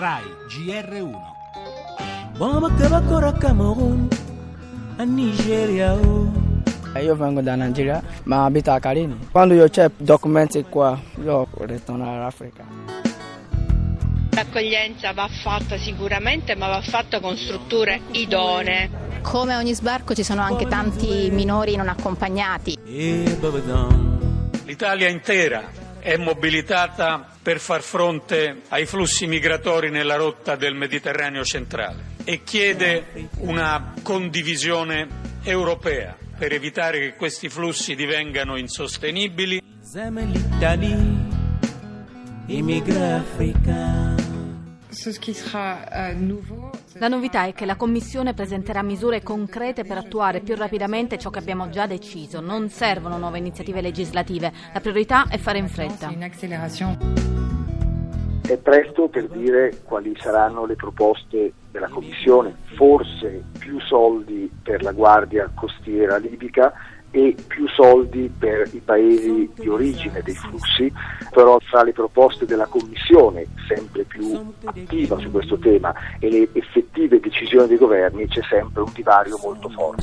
RAI GR1 Cameroon, a Nigeria. oh. Eh, Io vengo da Nigeria, ma abito a Carini. Quando io c'è documenti qua, io ritorno all'Africa. L'accoglienza va fatta sicuramente, ma va fatta con strutture idonee. Come ogni sbarco ci sono anche tanti minori non accompagnati. Eh. L'Italia intera è mobilitata per far fronte ai flussi migratori nella rotta del Mediterraneo centrale e chiede una condivisione europea per evitare che questi flussi divengano insostenibili La novità è che la Commissione presenterà misure concrete per attuare più rapidamente ciò che abbiamo già deciso. Non servono nuove iniziative legislative, la priorità è fare in fretta. È presto per dire quali saranno le proposte della Commissione, forse più soldi per la Guardia Costiera libica e più soldi per i paesi di origine dei flussi, però fra le proposte della Commissione, sempre più attiva su questo tema, e le effettive decisioni dei governi c'è sempre un divario molto forte.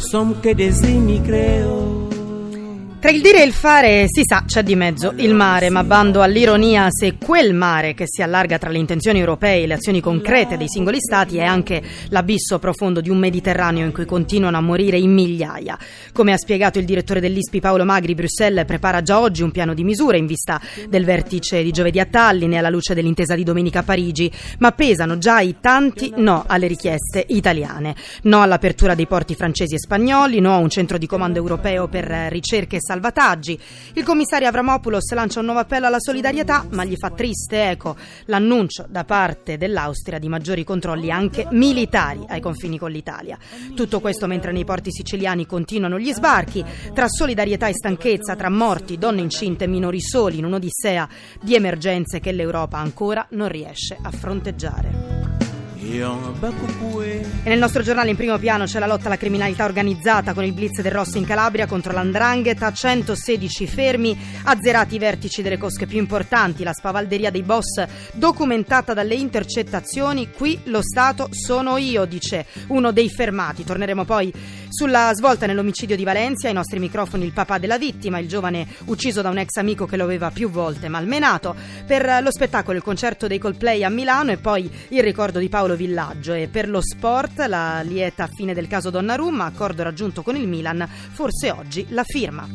Tra il dire e il fare si sa c'è di mezzo il mare, ma bando all'ironia se quel mare che si allarga tra le intenzioni europee e le azioni concrete dei singoli stati è anche l'abisso profondo di un Mediterraneo in cui continuano a morire in migliaia. Come ha spiegato il direttore dell'ISPI Paolo Magri, Bruxelles prepara già oggi un piano di misure in vista del vertice di giovedì a Tallinn e alla luce dell'intesa di domenica a Parigi, ma pesano già i tanti no alle richieste italiane. No all'apertura dei porti francesi e spagnoli, no a un centro di comando europeo per ricerche salvataggi. Il commissario Avramopoulos lancia un nuovo appello alla solidarietà, ma gli fa triste eco l'annuncio da parte dell'Austria di maggiori controlli anche militari ai confini con l'Italia. Tutto questo mentre nei porti siciliani continuano gli sbarchi, tra solidarietà e stanchezza, tra morti, donne incinte e minori soli in un'odissea di emergenze che l'Europa ancora non riesce a fronteggiare. E nel nostro giornale in primo piano c'è la lotta alla criminalità organizzata con il blitz del Rossi in Calabria contro l'Andrangheta, 116 fermi, azzerati i vertici delle cosche più importanti, la spavalderia dei boss documentata dalle intercettazioni, qui lo Stato sono io, dice uno dei fermati. Torneremo poi sulla svolta nell'omicidio di Valencia, ai nostri microfoni il papà della vittima, il giovane ucciso da un ex amico che lo aveva più volte malmenato, per lo spettacolo il concerto dei Coldplay a Milano e poi il ricordo di Paolo Villaggio e per lo sport la lieta fine del caso Donnarumma, accordo raggiunto con il Milan, forse oggi la firma.